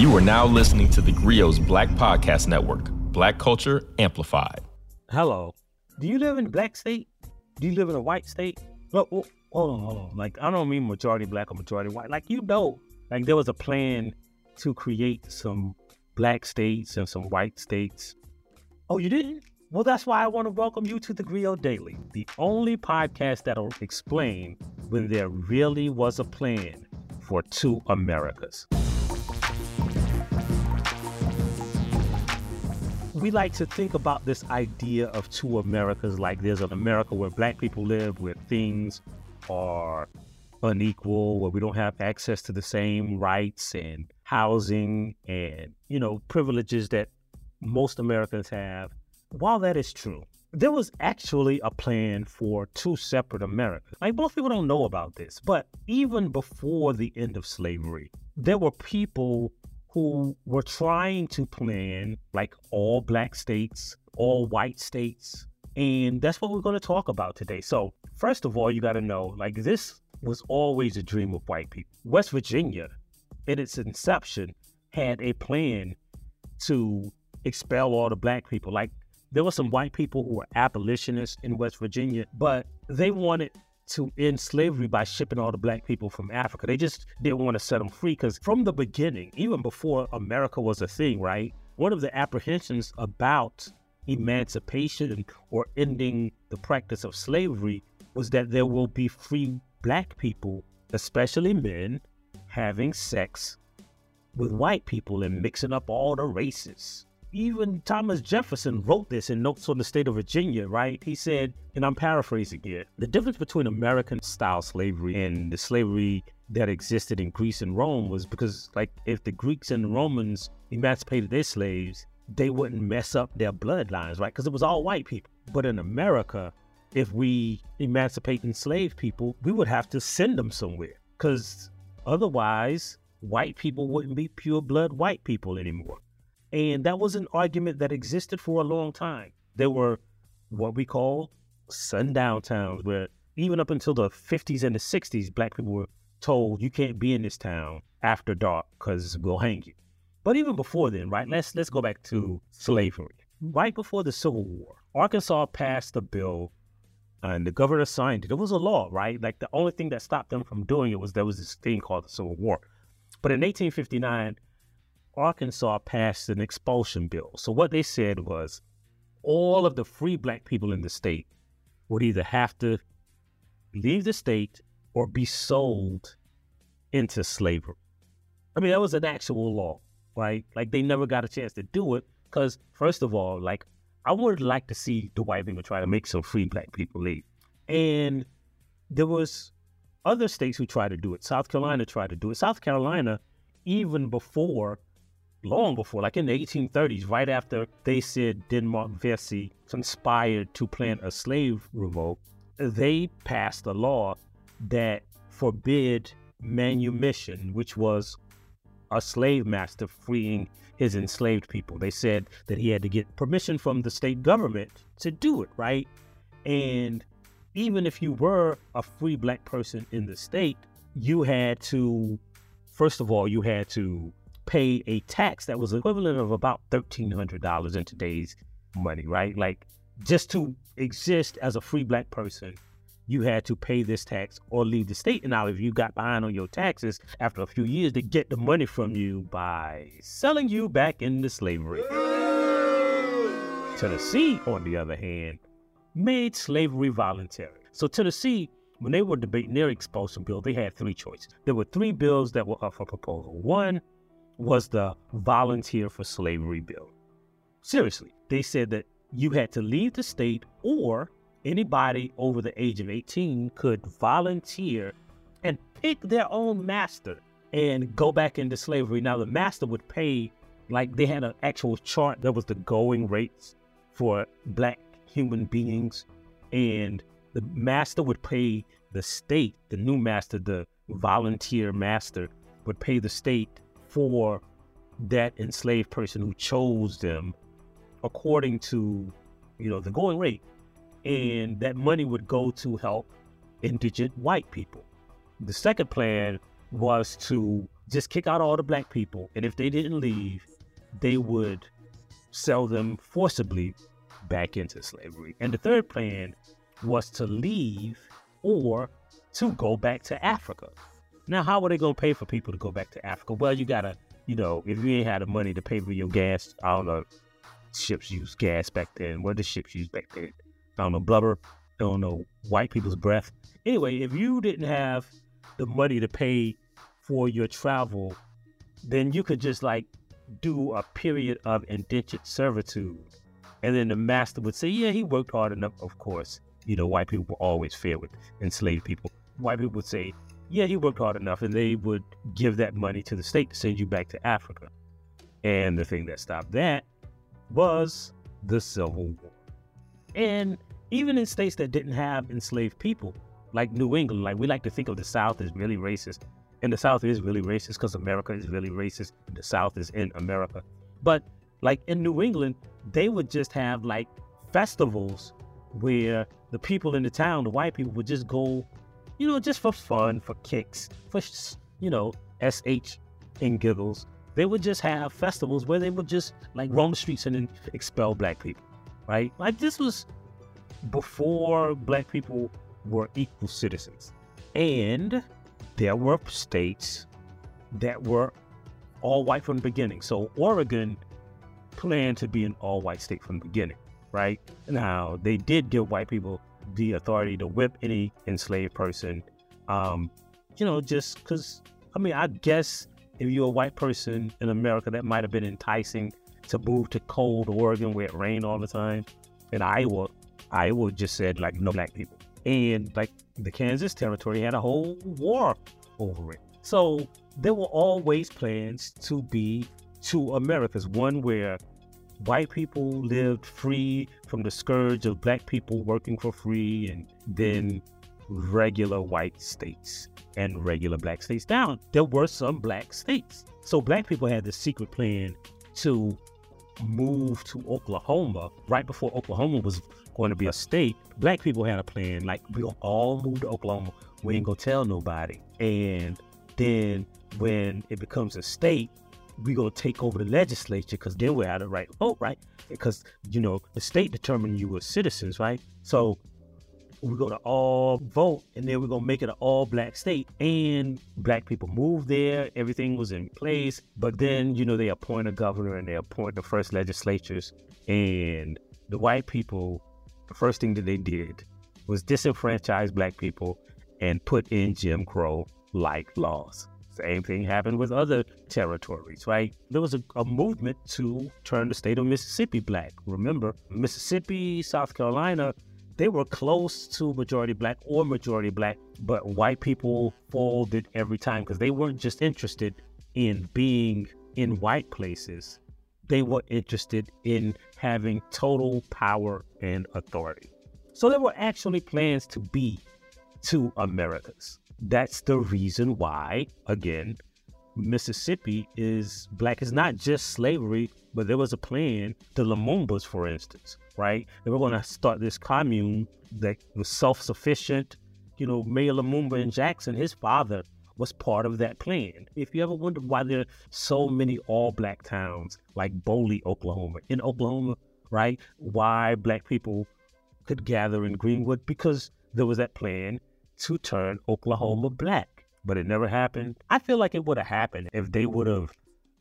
You are now listening to the Grio's Black Podcast Network, Black Culture Amplified. Hello. Do you live in a black state? Do you live in a white state? Oh, hold on, hold on. Like, I don't mean majority black or majority white. Like, you know, like there was a plan to create some black states and some white states. Oh, you didn't? Well, that's why I want to welcome you to the Grio Daily, the only podcast that'll explain when there really was a plan for two Americas. We like to think about this idea of two Americas like there's an America where black people live, where things are unequal, where we don't have access to the same rights and housing and, you know, privileges that most Americans have. While that is true, there was actually a plan for two separate Americas. Like most people don't know about this, but even before the end of slavery, there were people who were trying to plan like all black states, all white states. And that's what we're going to talk about today. So, first of all, you got to know like this was always a dream of white people. West Virginia, in its inception, had a plan to expel all the black people. Like there were some white people who were abolitionists in West Virginia, but they wanted to end slavery by shipping all the black people from Africa. They just didn't want to set them free because from the beginning, even before America was a thing, right? One of the apprehensions about emancipation or ending the practice of slavery was that there will be free black people, especially men, having sex with white people and mixing up all the races even Thomas Jefferson wrote this in Notes on the State of Virginia, right? He said, and I'm paraphrasing here, the difference between American style slavery and the slavery that existed in Greece and Rome was because, like, if the Greeks and Romans emancipated their slaves, they wouldn't mess up their bloodlines, right? Because it was all white people. But in America, if we emancipate enslaved people, we would have to send them somewhere because otherwise, white people wouldn't be pure blood white people anymore. And that was an argument that existed for a long time. There were what we call sundown towns, where even up until the 50s and the 60s, black people were told you can't be in this town after dark because we'll hang you. But even before then, right? Let's let's go back to slavery. Right before the Civil War, Arkansas passed a bill and the governor signed it. It was a law, right? Like the only thing that stopped them from doing it was there was this thing called the Civil War. But in 1859, Arkansas passed an expulsion bill. So what they said was all of the free black people in the state would either have to leave the state or be sold into slavery. I mean, that was an actual law, right? Like they never got a chance to do it because, first of all, like I would like to see the white people try to make some free black people leave. And there was other states who tried to do it. South Carolina tried to do it. South Carolina, even before long before, like in the 1830s, right after they said Denmark Vesey conspired to plan a slave revolt, they passed a law that forbid manumission, which was a slave master freeing his enslaved people. They said that he had to get permission from the state government to do it, right? And even if you were a free black person in the state, you had to, first of all, you had to pay a tax that was equivalent of about $1,300 in today's money, right? Like just to exist as a free black person, you had to pay this tax or leave the state. And now, if you got behind on your taxes after a few years, they get the money from you by selling you back into slavery. Tennessee, on the other hand, made slavery voluntary. So, Tennessee, when they were debating their expulsion bill, they had three choices. There were three bills that were up for proposal. One was the volunteer for slavery bill. Seriously, they said that you had to leave the state or anybody over the age of 18 could volunteer and pick their own master and go back into slavery. Now, the master would pay, like, they had an actual chart that was the going rates for black human beings, and the master would pay the state, the new master, the volunteer master, would pay the state for that enslaved person who chose them according to, you know, the going rate. And that money would go to help indigent white people. The second plan was to just kick out all the black people. And if they didn't leave, they would sell them forcibly back into slavery. And the third plan was to leave or to go back to Africa. Now, how are they going to pay for people to go back to Africa? Well, you got to, you know, if you ain't had the money to pay for your gas, I don't know, ships use gas back then. What did ships use back then? I don't know, blubber. I don't know, white people's breath. Anyway, if you didn't have the money to pay for your travel, then you could just like do a period of indentured servitude. And then the master would say, Yeah, he worked hard enough, of course. You know, white people were always fair with enslaved people. White people would say, Yeah, he worked hard enough, and they would give that money to the state to send you back to Africa. And the thing that stopped that was the Civil War. And even in states that didn't have enslaved people, like New England, like we like to think of the South as really racist. And the South is really racist because America is really racist. The South is in America. But like in New England, they would just have like festivals where the people in the town, the white people, would just go, you know, just for fun, for kicks, for, you know, SH and giggles. They would just have festivals where they would just like roam the streets and then expel black people, right? Like this was before black people were equal citizens. And there were states that were all white from the beginning. So Oregon planned to be an all white state from the beginning, right? Now, they did give white people the authority to whip any enslaved person, um, you know, just because, I mean, I guess if you're a white person in America, that might have been enticing to move to cold Oregon where it rained all the time. In Iowa, Iowa just said, like, no black people. And, like, the Kansas territory had a whole war over it. So there were always plans to be two Americas, one where white people lived free from the scourge of black people working for free, and then regular white states and regular black states down. There were some black states. So black people had the secret plan to move to Oklahoma right before Oklahoma was going to be a state. Black people had a plan like we'll all move to Oklahoma. We ain't gonna tell nobody. And then when it becomes a state, we gonna take over the legislature because then we had a right to vote, right? Because you know the state determined you were citizens, right? So we're gonna all vote, and then we're gonna make it an all-black state, and black people moved there. Everything was in place, but then you know they appoint a governor and they appoint the first legislatures, and the white people, the first thing that they did was disenfranchise black people and put in Jim Crow like laws. Same thing happened with other territories, right? There was a, a, movement to turn the state of Mississippi black. Remember, Mississippi, South Carolina, they were close to majority black or majority black, but white people folded every time because they weren't just interested in being in white places. They were interested in having total power and authority. So there were actually plans to be two Americas that's the reason why, again, Mississippi is black. It's not just slavery, but there was a plan. The Lumumbas, for instance, right? They were going to start this commune that was self sufficient. You know, Mayor Lumumba and Jackson, his father, was part of that plan. If you ever wondered why there are so many all black towns like Boley, Oklahoma, in Oklahoma, right? Why black people could gather in Greenwood? Because there was that plan to turn Oklahoma black, but it never happened. I feel like it would have happened if they would have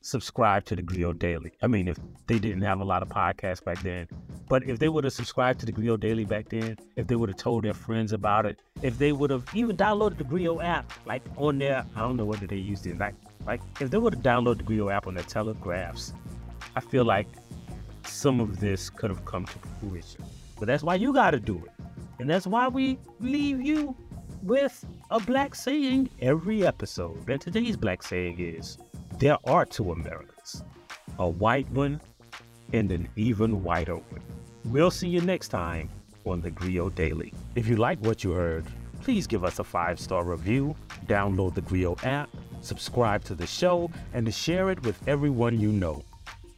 subscribed to the Grio Daily. I mean, if they didn't have a lot of podcasts back then, but if they would have subscribed to the Grio Daily back then, if they would have told their friends about it, if they would have even downloaded the Grio app, like on their, I don't know whether they used it, like, like if they would have downloaded the Grio app on their telegraphs, I feel like some of this could have come to fruition. But that's why you got to do it. And that's why we leave you with a black saying every episode. And today's black saying is there are two Americas a white one and an even whiter one. We'll see you next time on the Grio Daily. If you like what you heard, please give us a five star review, download the Grio app, subscribe to the show, and to share it with everyone you know.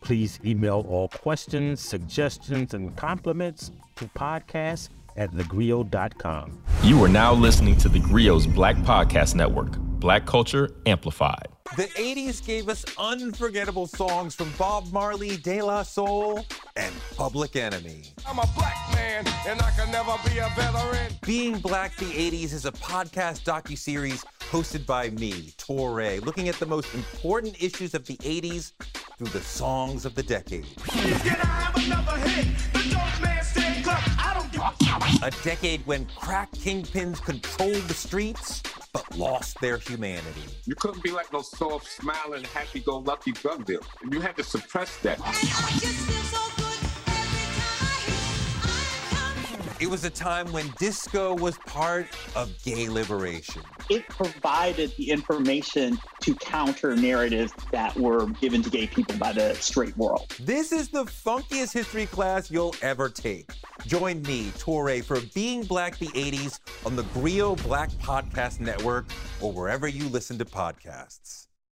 Please email all questions, suggestions, and compliments to podcast at thegrio.com. You are now listening to the Grio's Black Podcast Network, Black Culture Amplified. The 80s gave us unforgettable songs from Bob Marley, De La Soul, and Public Enemy. I'm a black man, and I can never be a veteran. Being Black the 80s is a podcast docu-series hosted by me, Touré, looking at the most important issues of the 80s through the songs of the decade. A decade when crack kingpins controlled the streets but lost their humanity. You couldn't be like those soft, smiling, happy-go-lucky drug dealer. You had to suppress that. It was a time when disco was part of gay liberation. It provided the information to counter narratives that were given to gay people by the straight world. This is the funkiest history class you'll ever take. Join me, Touré, for Being Black the 80s on the Grio Black Podcast Network or wherever you listen to podcasts.